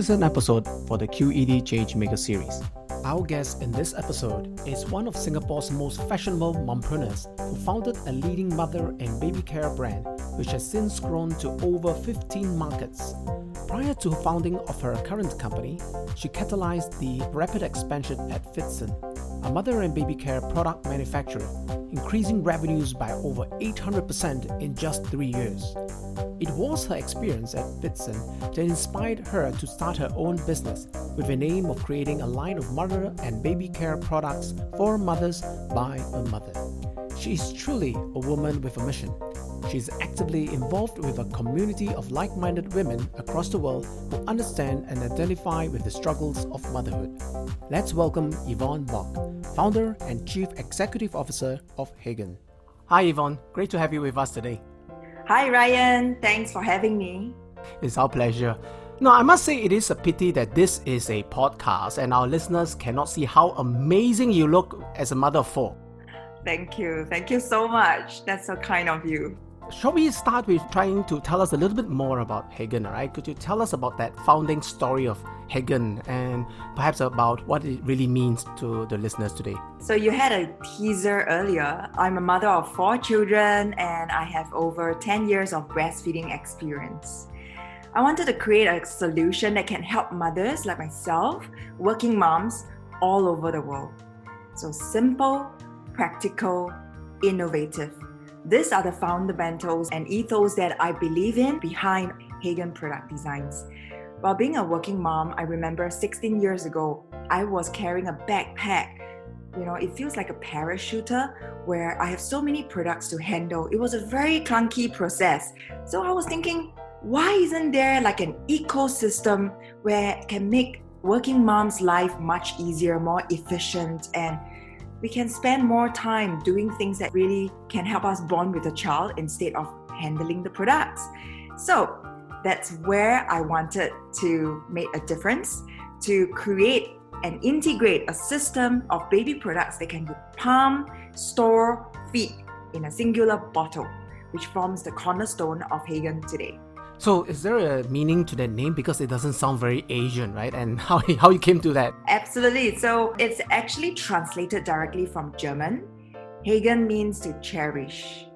is an episode for the QED Change Maker series. Our guest in this episode is one of Singapore's most fashionable mompreneurs who founded a leading mother and baby care brand, which has since grown to over 15 markets. Prior to founding of her current company, she catalyzed the rapid expansion at Fitson, a mother and baby care product manufacturer, increasing revenues by over 800% in just three years. It was her experience at Fitson that inspired her to start her own business with the aim of creating a line of mother and baby care products for mothers by a mother. She is truly a woman with a mission. She is actively involved with a community of like minded women across the world who understand and identify with the struggles of motherhood. Let's welcome Yvon Bock, founder and chief executive officer of Hegen. Hi, Yvon. Great to have you with us today. Hi, Ryan. Thanks for having me. It's our pleasure. Now, I must say it is a pity that this is a podcast and our listeners cannot see how amazing you look as a mother of four. Thank you. Thank you so much. That's so kind of you. Shall we start with trying to tell us a little bit more about Hegen, right? Could you tell us about that founding story of Hegen and perhaps about what it really means to the listeners today? So, you had a teaser earlier. I'm a mother of four children and I have over 10 years of breastfeeding experience. I wanted to create a solution that can help mothers like myself, working moms all over the world. So, simple, practical, innovative these are the fundamentals and ethos that I believe in behind Hegen Product Designs. While being a working mom, I remember 16 years ago, I was carrying a backpack. You know, it feels like a parachuter where I have so many products to handle. It was a very clunky process. So I was thinking, why isn't there like an ecosystem where can make working mom's life much easier, more efficient, and we can spend more time doing things that really can help us bond with the child instead of handling the products. So that's where I wanted to make a difference to create and integrate a system of baby products that can be palm, store, feed in a singular bottle, which forms the cornerstone of Hegen today. So, is there a meaning to that name because it doesn't sound very Asian, right? And how how you came to that? Absolutely. So, it's actually translated directly from German. Hegen means to cherish.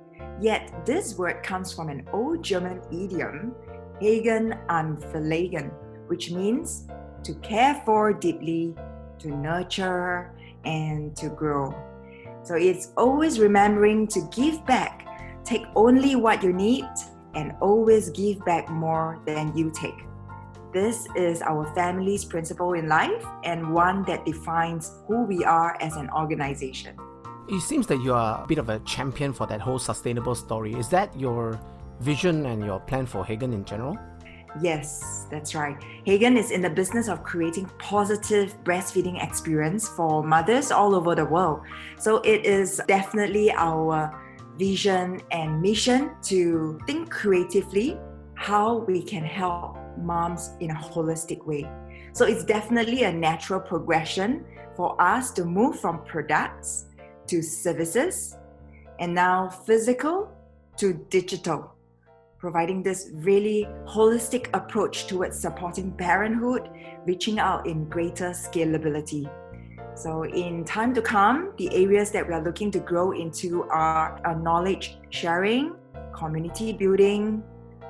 Yet, this word comes from an old German idiom, Hegen und Pflegen, which means to care for deeply, to nurture, and to grow. So, it's always remembering to give back. Take only what you need and always give back more than you take. This is our family's principle in life and one that defines who we are as an organization. It seems that you are a bit of a champion for that whole sustainable story. Is that your vision and your plan for Hegen in general? Yes, that's right. Hegen is in the business of creating positive breastfeeding experience for mothers all over the world. So it is definitely our vision and mission to think creatively how we can help moms in a holistic way. So it's definitely a natural progression for us to move from products to services and now physical to digital, providing this really holistic approach towards supporting parenthood, reaching out in greater scalability. So, in time to come, the areas that we are looking to grow into are, uh, knowledge sharing, community building,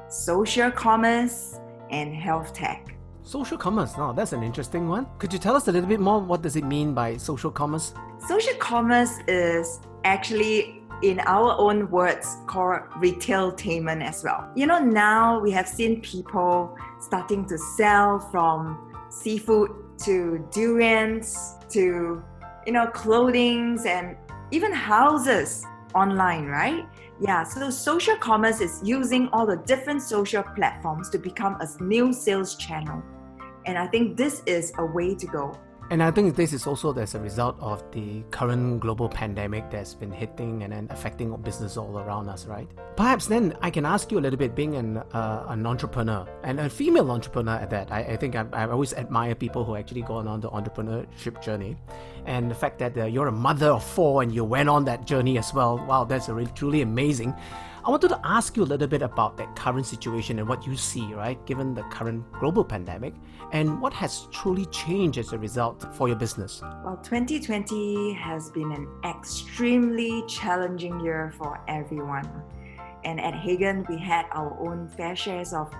social commerce, and health tech. Social commerce, now that's an interesting one. Could you tell us a little bit more? What does it mean by social commerce? Social commerce is actually in our own words called retailtainment as well. You know, now we have seen people starting to sell from seafood to durians to you know clothings and even houses online right? Yeah so social commerce is using all the different social platforms to become a new sales channel. And i think this is a way to go and I think this is also as a result of the current global pandemic that's been hitting and then affecting business all around us, right? Perhaps then I can ask you a little bit, being an, uh, an entrepreneur and a female entrepreneur at that. I, I think I, I, always admire people who actually go on the entrepreneurship journey. And the fact that uh, you're a mother of four and you went on that journey as well, wow, that's really truly amazing. I wanted to ask you a little bit about that current situation and what you see, right, given the current global pandemic, and what has truly changed as a result for your business. Well, 2020 has been an extremely challenging year for everyone. And at Hegen, we had our own fair shares of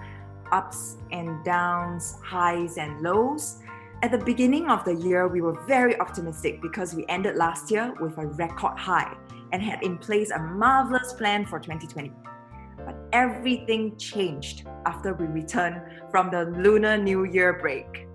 ups and downs, highs and lows. At the beginning of the year, we were very optimistic because we ended last year with a record high and had in place a marvelous plan for 2020. But everything changed after we returned from the Lunar New Year break.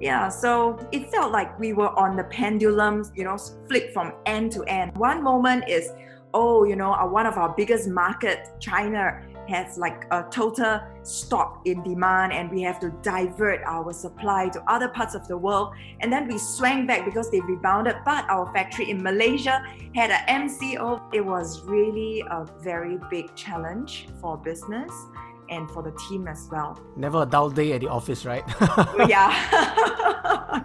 Yeah, so it felt like we were on the pendulum, you know, flip from end to end. One moment is, oh, you know, one of our biggest market, China, has like a total stop in demand and we have to divert our supply to other parts of the world. And then we swang back because they rebounded but our factory in malaysia had an mco it was really a very big challenge for business and for the team as well. Never a dull day at the office right? Yeah.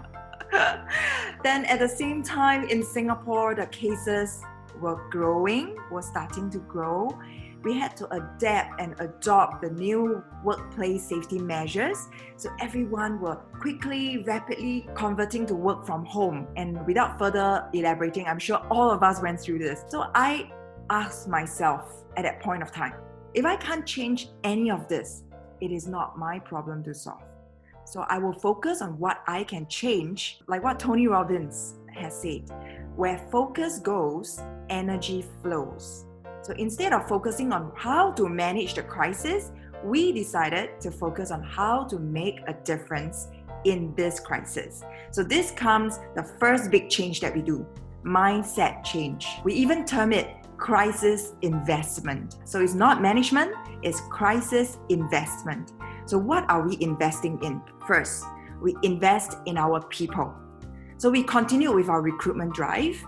Then at the same time in singapore the cases were growing were starting to grow we had to adapt and adopt the new workplace safety measures. So everyone were quickly, rapidly converting to work from home. And without further elaborating, I'm sure all of us went through this. So I asked myself at that point of time, if I can't change any of this, it is not my problem to solve. So I will focus on what I can change, like what Tony Robbins has said where focus goes, energy flows. So instead of focusing on how to manage the crisis, we decided to focus on how to make a difference in this crisis. So this comes the first big change that we do mindset change. We even term it crisis investment. So it's not management, it's crisis investment. So what are we investing in? First, we invest in our people. So we continue with our recruitment drive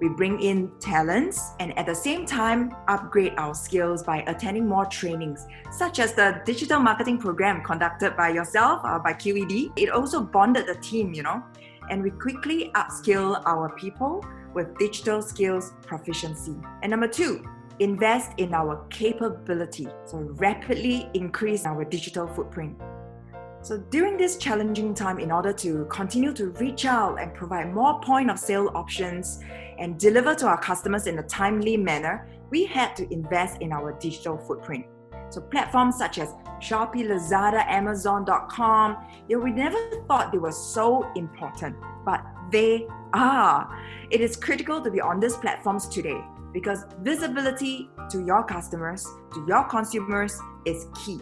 we bring in talents and at the same time upgrade our skills by attending more trainings, such as the digital marketing program conducted by yourself, uh, by QED. It also bonded the team, you know, and we quickly upskill our people with digital skills proficiency. And number two, invest in our capability. So rapidly increase our digital footprint. So during this challenging time, in order to continue to reach out and provide more point of sale options and deliver to our customers in a timely manner, we had to invest in our digital footprint. So platforms such as Shopee, Lazada, Amazon.com, you know, we never thought they were so important, but they are. It is critical to be on these platforms today because visibility to your customers, to your consumers is key.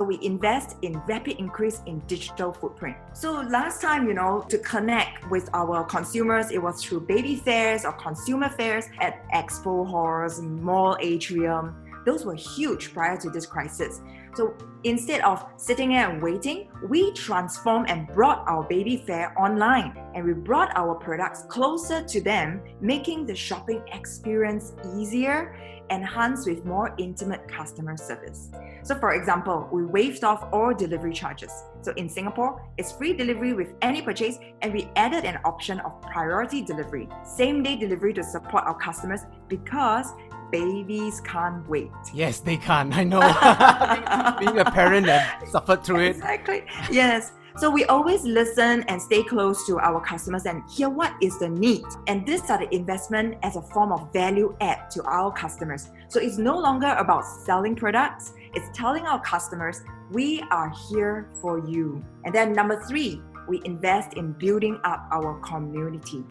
We invest in rapid increase in digital footprint. So last time, you know, to connect with our consumers, it was through baby fairs or consumer fairs at expo halls, mall atrium. Those were huge prior to this crisis. So instead of sitting there and waiting, we transformed and brought our baby fair online and we brought our products closer to them, making the shopping experience easier, enhanced with more intimate customer service. So, for example, we waived off all delivery charges. So, in Singapore, it's free delivery with any purchase, and we added an option of priority delivery, same day delivery to support our customers because babies can't wait. Yes, they can't. I know. Being a parent and suffered through it. Exactly. Yes. So we always listen and stay close to our customers and hear what is the need. And this the investment as a form of value add to our customers. So it's no longer about selling products, it's telling our customers, we are here for you. And then number three, we invest in building up our community.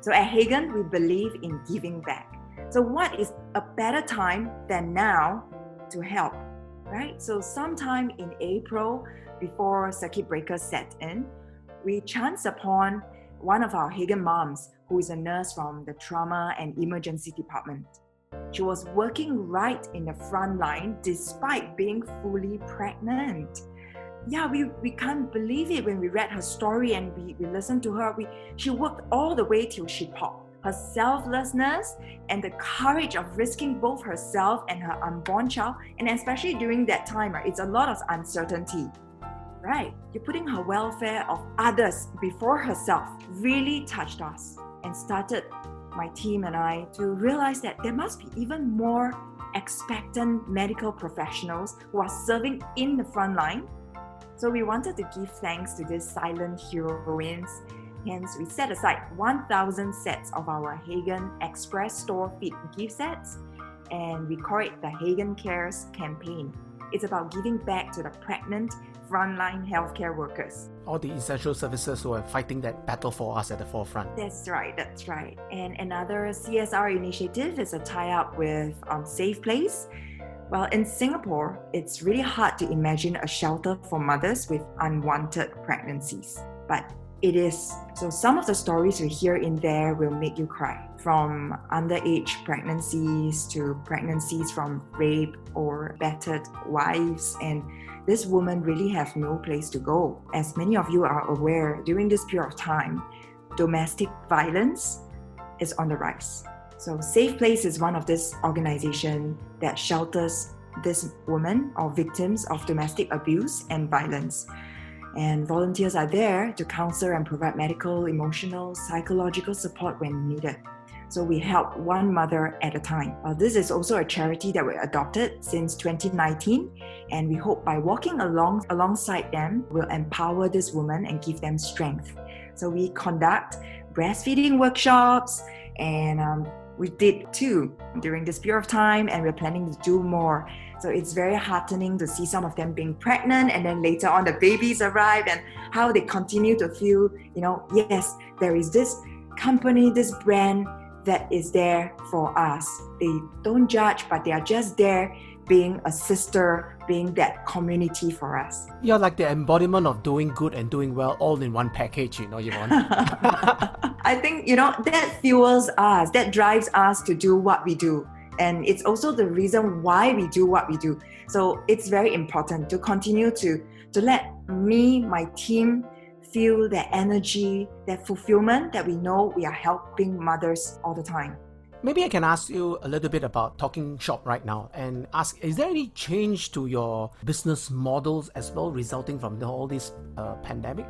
So at Hegen, we believe in giving back. So, what is a better time than now to help, right? So, sometime in April, before circuit breaker set in, we chanced upon one of our Hegen moms, who is a nurse from the trauma and emergency department. She was working right in the front line despite being fully pregnant. Yeah, we, we can't believe it when we read her story and we, we listened to her. We, she worked all the way till she popped her selflessness and the courage of risking both herself and her unborn child, and especially during that time, right, it's a lot of uncertainty. Right, you're putting her welfare of others before herself really touched us and started my team and I to realize that there must be even more expectant medical professionals who are serving in the front line. So we wanted to give thanks to these silent heroines. Hence, we set aside 1,000 sets of our Hegen Express Store Feed gift sets, and we call it the Hegen Cares campaign. It's about giving back to the pregnant frontline healthcare workers. All the essential services who are fighting that battle for us at the forefront. That's right, that's right. And another CSR initiative is a tie up with um, Safe Place. Well, in Singapore, it's really hard to imagine a shelter for mothers with unwanted pregnancies. But it is. So some of the stories we hear in there will make you cry. From underage pregnancies to pregnancies from rape or battered wives and this woman really have no place to go. As many of you are aware, during this period of time, domestic violence is on the rise. So Safe Place is one of this organization that shelters this woman or victims of domestic abuse and violence. And volunteers are there to counsel and provide medical, emotional, psychological support when needed. So we help one mother at a time. Uh, this is also a charity that we adopted since 2019, and we hope by walking along alongside them, we'll empower this woman and give them strength. So we conduct breastfeeding workshops, and um, we did two during this period of time, and we're planning to do more. So it's very heartening to see some of them being pregnant, and then later on the babies arrive, and how they continue to feel, you know, yes, there is this company, this brand that is there for us. They don't judge, but they are just there being a sister, being that community for us. You're like the embodiment of doing good and doing well all in one package, you know, Yvon. I think, you know, that fuels us, that drives us to do what we do. And it's also the reason why we do what we do. So it's very important to continue to to let me, my team, feel that energy, that fulfillment that we know we are helping mothers all the time. Maybe I can ask you a little bit about Talking Shop right now and ask is there any change to your business models as well resulting from the, all this uh, pandemic?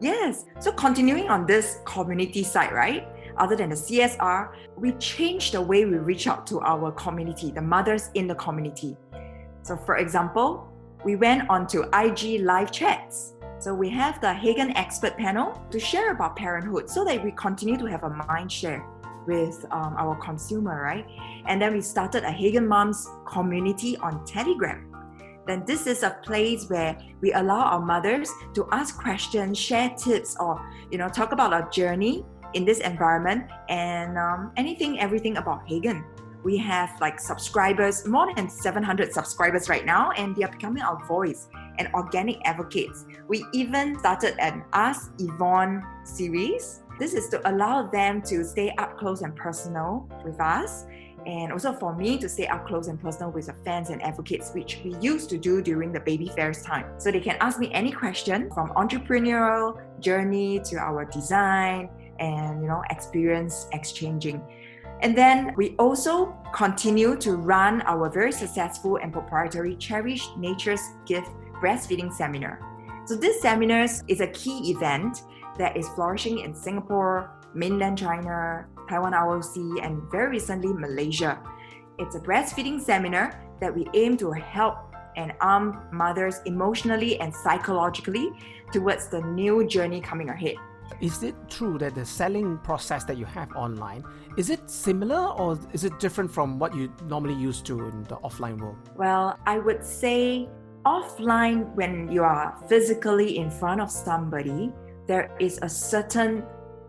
Yes. So, continuing on this community side, right? Other than the CSR, we changed the way we reach out to our community, the mothers in the community. So, for example, we went on to IG live chats so we have the Hegen expert panel to share about parenthood so that we continue to have a mind share with um, our consumer, right? And then we started a Hegen Moms community on Telegram. Then this is a place where we allow our mothers to ask questions, share tips, or you know talk about our journey in this environment and um, anything, everything about Hegen. We have like subscribers, more than 700 subscribers right now, and they are becoming our voice and organic advocates. We even started an Ask Yvon series. This is to allow them to stay up close and personal with us and also for me to stay up close and personal with the fans and advocates, which we used to do during the baby fairs time. So they can ask me any question from entrepreneurial journey to our design and you know experience exchanging. And then we also continue to run our very successful and proprietary Cherish Nature's Gift breastfeeding seminar. So this seminar is a key event that is flourishing in Singapore, mainland China, Taiwan ROC, and very recently Malaysia. It's a breastfeeding seminar that we aim to help and arm mothers emotionally and psychologically towards the new journey coming ahead. Is it true that the selling process that you have online is it similar or is it different from what you normally used to in the offline world? Well, I would say offline, when you are physically in front of somebody, there is a certain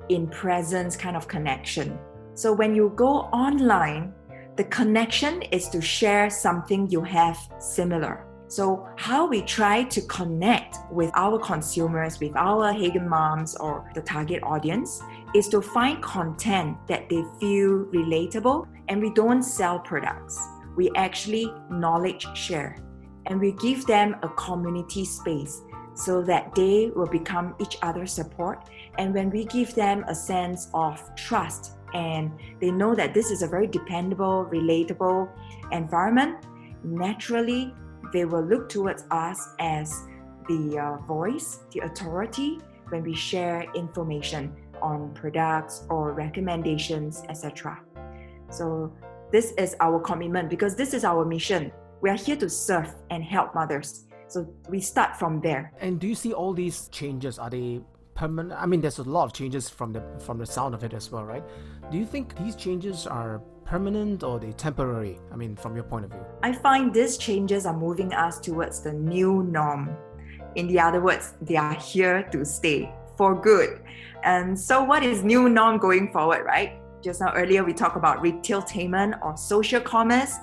in presence kind of connection. So when you go online, the connection is to share something you have similar. So, how we try to connect with our consumers, with our Hegen moms or the target audience, is to find content that they feel relatable and we don't sell products. We actually knowledge share and we give them a community space so that they will become each other's support. And when we give them a sense of trust and they know that this is a very dependable, relatable environment, naturally they will look towards us as the uh, voice, the authority when we share information on products or recommendations, etc. So this is our commitment because this is our mission. We are here to serve and help mothers. So we start from there. And do you see all these changes? Are they permanent? I mean, there's a lot of changes from the from the sound of it as well, right? Do you think these changes are permanent or they temporary? I mean, from your point of view. I find these changes are moving us towards the new norm. In the other words, they are here to stay for good. And so, what is new norm going forward, right? Just now earlier we talked about retailtainment or social commerce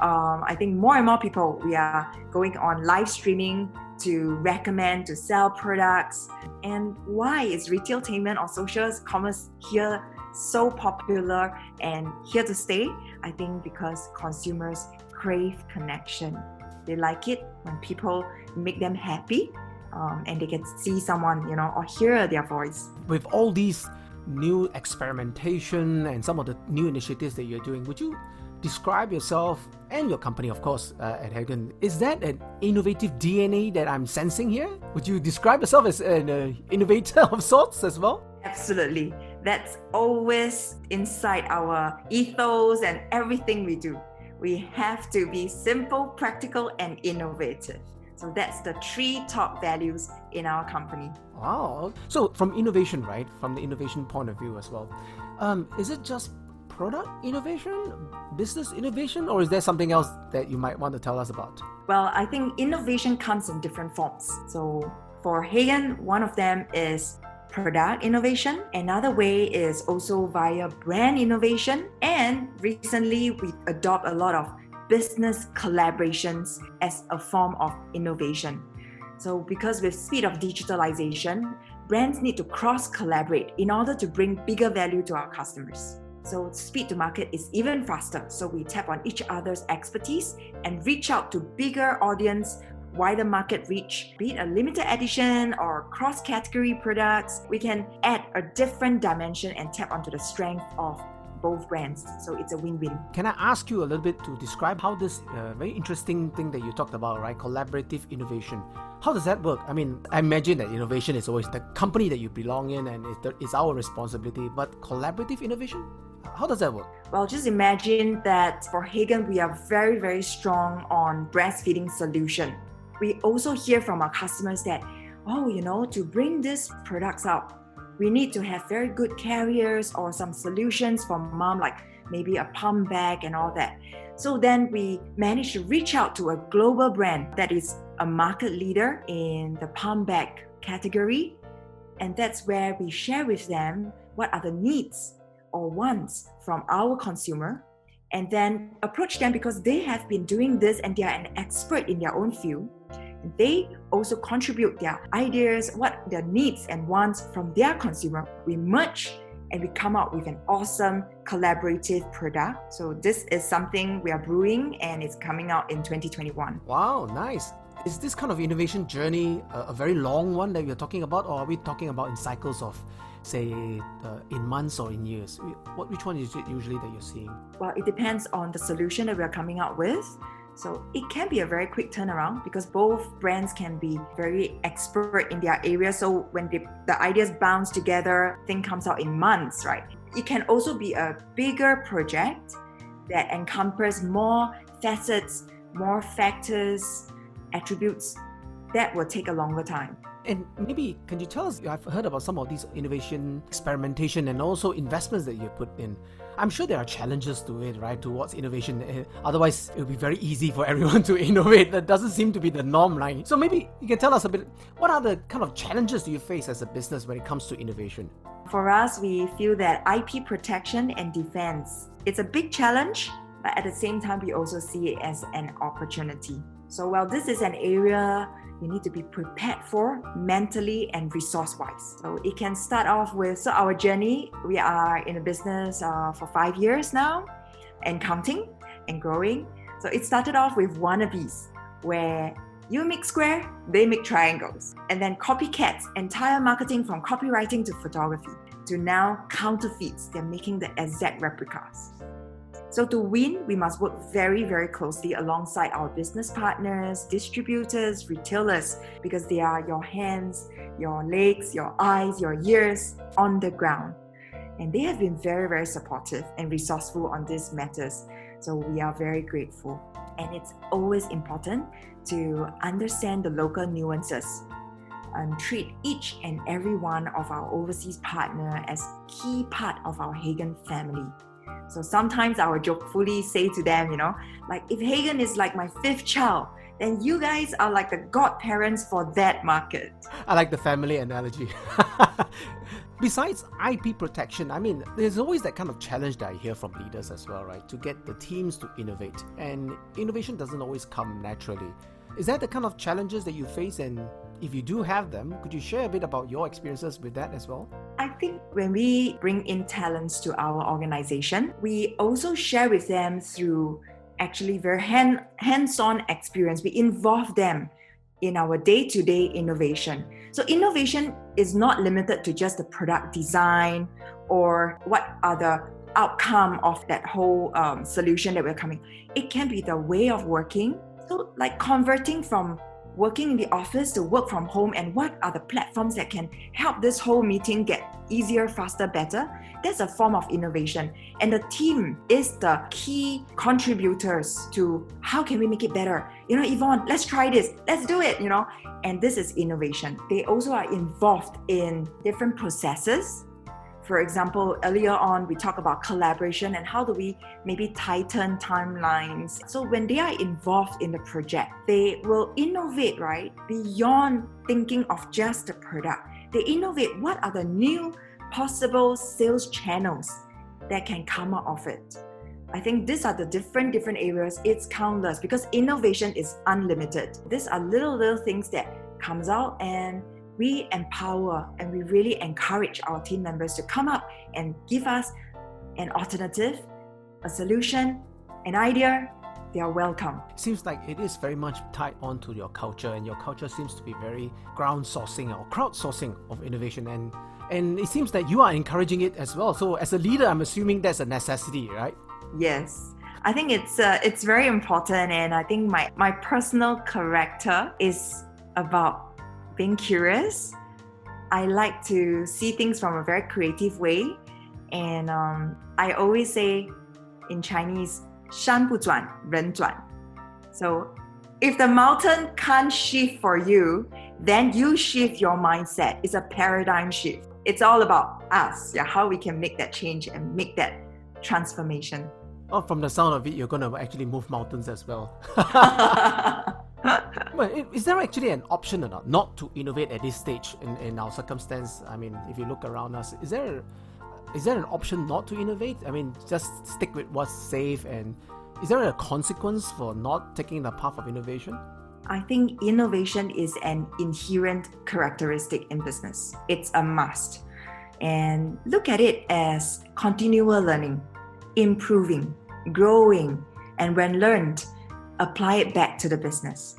um, I think more and more people we are going on live streaming to recommend to sell products. And why is retailtainment or social commerce here so popular and here to stay? I think because consumers crave connection. They like it when people make them happy um, and they can see someone, you know, or hear their voice. With all these new experimentation and some of the new initiatives that you're doing, would you describe yourself and your company, of course, uh, at Hegen. Is that an innovative DNA that I'm sensing here? Would you describe yourself as an uh, innovator of sorts as well? Absolutely. That's always inside our ethos and everything we do. We have to be simple, practical, and innovative. So that's the three top values in our company. Wow. So from innovation, right? From the innovation point of view as well, um, is it just product innovation, business innovation, or is there something else that you might want to tell us about? Well, I think innovation comes in different forms. So for Hegen, one of them is product innovation. Another way is also via brand innovation. And recently, we adopt a lot of business collaborations as a form of innovation. So, because with speed of digitalization, brands need to cross collaborate in order to bring bigger value to our customers. So speed to market is even faster. So we tap on each other's expertise and reach out to bigger audience wider market reach, be it a limited edition or cross category products, we can add a different dimension and tap onto the strength of both brands. So it's a win win. Can I ask you a little bit to describe how this uh, very interesting thing that you talked about, right? Collaborative innovation. How does that work? I mean, I imagine that innovation is always the company that you belong in and it's, it's our responsibility, but collaborative innovation? How does that work? Well, just imagine that for Hegen, we are very, very strong on breastfeeding solution. We also hear from our customers that, oh, you know, to bring these products out, we need to have very good carriers or some solutions for mom, like maybe a pump bag and all that. So then we managed to reach out to a global brand that is a market leader in the pump bag category. And that's where we share with them what are the needs or wants from our consumer and then approach them because they have been doing this and they are an expert in their own field. They also contribute their ideas, what their needs and wants from their consumer. We merge and we come out with an awesome collaborative product. So this is something we are brewing and it's coming out in 2021. Wow, nice. Is this kind of innovation journey a, a very long one that we're talking about, or are we talking about in cycles of say uh, in months or in years? What, which one is it usually that you're seeing? Well, it depends on the solution that we are coming out with. So it can be a very quick turnaround because both brands can be very expert in their area. So when the, the ideas bounce together, thing comes out in months, right? It can also be a bigger project that encompasses more facets, more factors, attributes that will take a longer time. And maybe can you tell us? I've heard about some of these innovation, experimentation, and also investments that you put in. I'm sure there are challenges to it, right? Towards innovation. Eh, otherwise, it would be very easy for everyone to innovate. That doesn't seem to be the norm, right? So maybe you can tell us a bit. What are the kind of challenges do you face as a business when it comes to innovation? For us, we feel that IP protection and defense it's a big challenge, but at the same time, we also see it as an opportunity. So while this is an area you need to be prepared for mentally and resource wise. So it can start off with so our journey. We are in a business uh, for five years now and counting and growing. So it started off with wannabes where you make square, they make triangles. And then copycats, entire marketing from copywriting to photography, to now counterfeits, they're making the exact replicas. So to win, we must work very, very closely alongside our business partners, distributors, retailers, because they are your hands, your legs, your eyes, your ears on the ground. And they have been very, very supportive and resourceful on these matters. So we are very grateful. And it's always important to understand the local nuances and treat each and every one of our overseas partner as key part of our Hegen family. So sometimes I will jokefully say to them, you know, like if Hegen is like my fifth child, then you guys are like the godparents for that market. I like the family analogy. Besides IP protection, I mean, there's always that kind of challenge that I hear from leaders as well, right? To get the teams to innovate. And innovation doesn't always come naturally. Is that the kind of challenges that you face? And if you do have them, could you share a bit about your experiences with that as well? I think when we bring in talents to our organization, we also share with them through actually very hand, hands-on experience. We involve them in our day-to-day innovation. So innovation is not limited to just the product design or what are the outcome of that whole um, solution that we're coming. It can be the way of working. So like converting from working in the office to work from home and what are the platforms that can help this whole meeting get easier, faster, better. That's a form of innovation. And the team is the key contributors to how can we make it better. You know, Yvon, let's try this, let's do it, you know. And this is innovation. They also are involved in different processes for example, earlier on, we talked about collaboration and how do we maybe tighten timelines. So when they are involved in the project, they will innovate, right? Beyond thinking of just the product. They innovate what are the new possible sales channels that can come out of it. I think these are the different different areas. It's countless because innovation is unlimited. These are little little things that comes out and we empower and we really encourage our team members to come up and give us an alternative, a solution, an idea. They are welcome. Seems like it is very much tied on to your culture, and your culture seems to be very ground sourcing or crowdsourcing of innovation. And and it seems that you are encouraging it as well. So as a leader, I'm assuming that's a necessity, right? Yes. I think it's uh, it's very important, and I think my my personal character is about being curious. I like to see things from a very creative way. And um, I always say in Chinese, 山不转,人转. So if the mountain can't shift for you, then you shift your mindset. It's a paradigm shift. It's all about us, yeah, how we can make that change and make that transformation. Oh, from the sound of it, you're going to actually move mountains as well. well, is there actually an option or not, not to innovate at this stage in, in our circumstance? I mean, if you look around us, is there is there an option not to innovate? I mean, just stick with what's safe and is there a consequence for not taking the path of innovation? I think innovation is an inherent characteristic in business. It's a must. And look at it as continual learning, improving, growing, and when learned, apply it back to the business.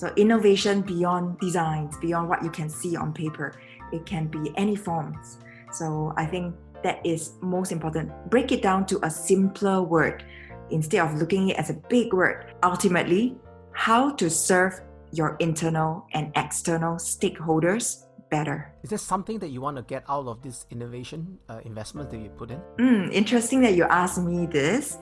So innovation beyond designs, beyond what you can see on paper, it can be any forms. So I think that is most important. Break it down to a simpler word instead of looking at it as a big word. Ultimately, how to serve your internal and external stakeholders better. Is there something that you want to get out of this innovation uh, investment that you put in? Mm, interesting that you asked me this.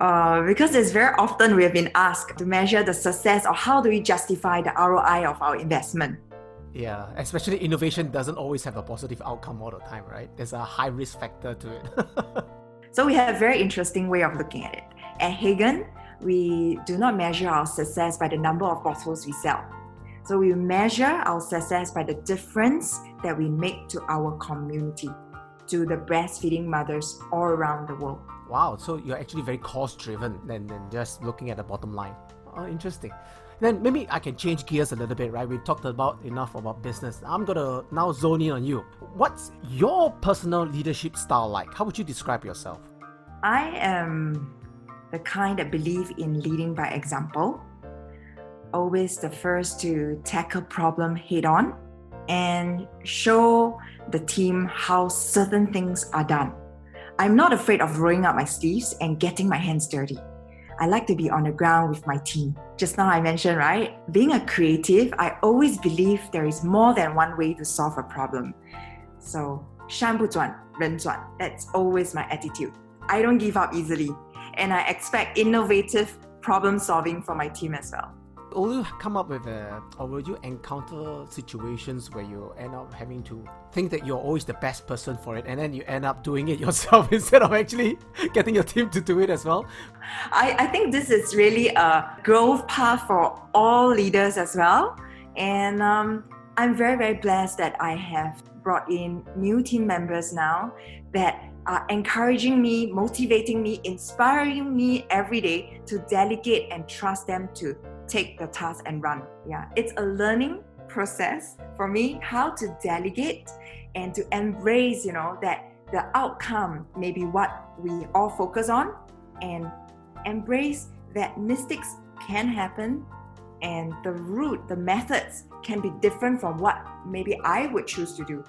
Uh, because it's very often we have been asked to measure the success or how do we justify the ROI of our investment. Yeah, especially innovation doesn't always have a positive outcome all the time, right? There's a high risk factor to it. so we have a very interesting way of looking at it. At Hegen, we do not measure our success by the number of bottles we sell. So we measure our success by the difference that we make to our community, to the breastfeeding mothers all around the world. Wow, so you're actually very cost driven than, than just looking at the bottom line. Oh, interesting. Then maybe I can change gears a little bit, right? We've talked about enough about business. I'm gonna now zone in on you. What's your personal leadership style like? How would you describe yourself? I am the kind that believe in leading by example. Always the first to tackle problem head on and show the team how certain things are done I'm not afraid of rolling up my sleeves and getting my hands dirty. I like to be on the ground with my team. Just now I mentioned, right? Being a creative, I always believe there is more than one way to solve a problem. So 山不转人转. That's always my attitude. I don't give up easily, and I expect innovative problem solving for my team as well will you come up with a, or will you encounter situations where you end up having to think that you're always the best person for it and then you end up doing it yourself instead of actually getting your team to do it as well? I, I think this is really a growth path for all leaders as well. And um, I'm very, very blessed that I have brought in new team members now that are encouraging me, motivating me, inspiring me every day to delegate and trust them to take the task and run. Yeah, it's a learning process for me how to delegate and to embrace, you know, that the outcome may be what we all focus on and embrace that mistakes can happen and the route, the methods can be different from what maybe I would choose to do.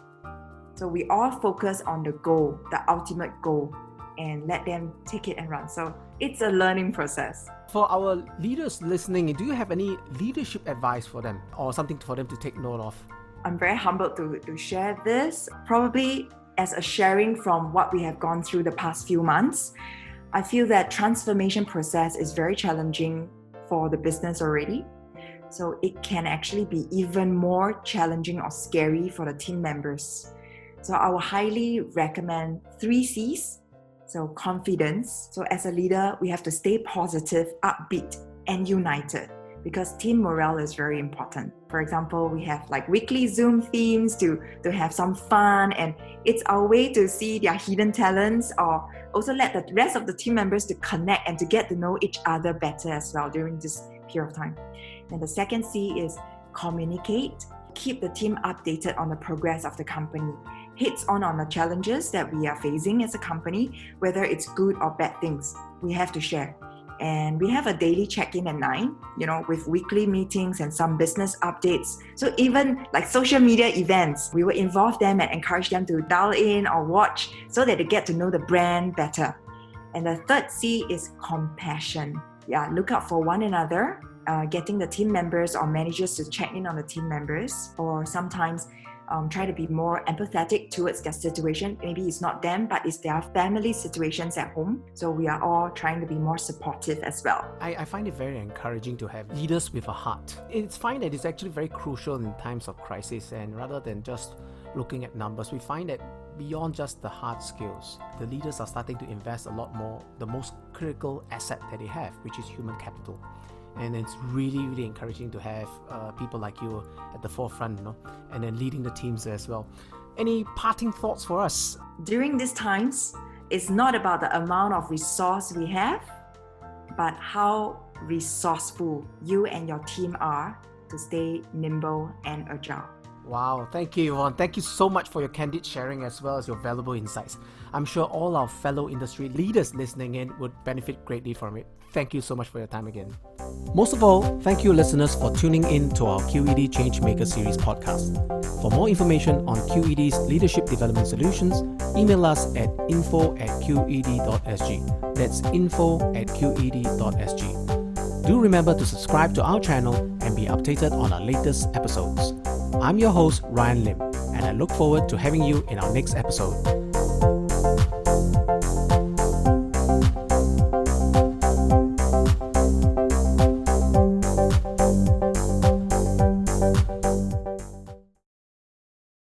So we all focus on the goal, the ultimate goal, and let them take it and run. So it's a learning process. For our leaders listening, do you have any leadership advice for them or something for them to take note of? I'm very humbled to, to share this, probably as a sharing from what we have gone through the past few months. I feel that transformation process is very challenging for the business already. So it can actually be even more challenging or scary for the team members. So I will highly recommend three C's so, confidence. So, as a leader, we have to stay positive, upbeat, and united because team morale is very important. For example, we have like weekly Zoom themes to, to have some fun, and it's our way to see their hidden talents or also let the rest of the team members to connect and to get to know each other better as well during this period of time. And the second C is communicate, keep the team updated on the progress of the company hits on on the challenges that we are facing as a company, whether it's good or bad things. We have to share. And we have a daily check-in at nine, you know, with weekly meetings and some business updates. So even like social media events, we will involve them and encourage them to dial in or watch so that they get to know the brand better. And the third C is compassion. Yeah, look out for one another, uh, getting the team members or managers to check in on the team members, or sometimes um, try to be more empathetic towards their situation. Maybe it's not them, but it's their family situations at home. So we are all trying to be more supportive as well. I, I find it very encouraging to have leaders with a heart. It's fine that it's actually very crucial in times of crisis, and rather than just looking at numbers, we find that beyond just the hard skills, the leaders are starting to invest a lot more the most critical asset that they have, which is human capital and it's really really encouraging to have uh, people like you at the forefront you know and then leading the teams as well any parting thoughts for us during these times it's not about the amount of resource we have but how resourceful you and your team are to stay nimble and agile Wow, thank you, Yvon. Thank you so much for your candid sharing as well as your valuable insights. I'm sure all our fellow industry leaders listening in would benefit greatly from it. Thank you so much for your time again. Most of all, thank you, listeners, for tuning in to our QED Changemaker series podcast. For more information on QED's leadership development solutions, email us at info at qed.sg. That's info at qed.sg. Do remember to subscribe to our channel and be updated on our latest episodes. I'm your host, Ryan Lim, and I look forward to having you in our next episode.